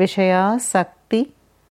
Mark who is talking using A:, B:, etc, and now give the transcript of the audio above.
A: विषयासक्ति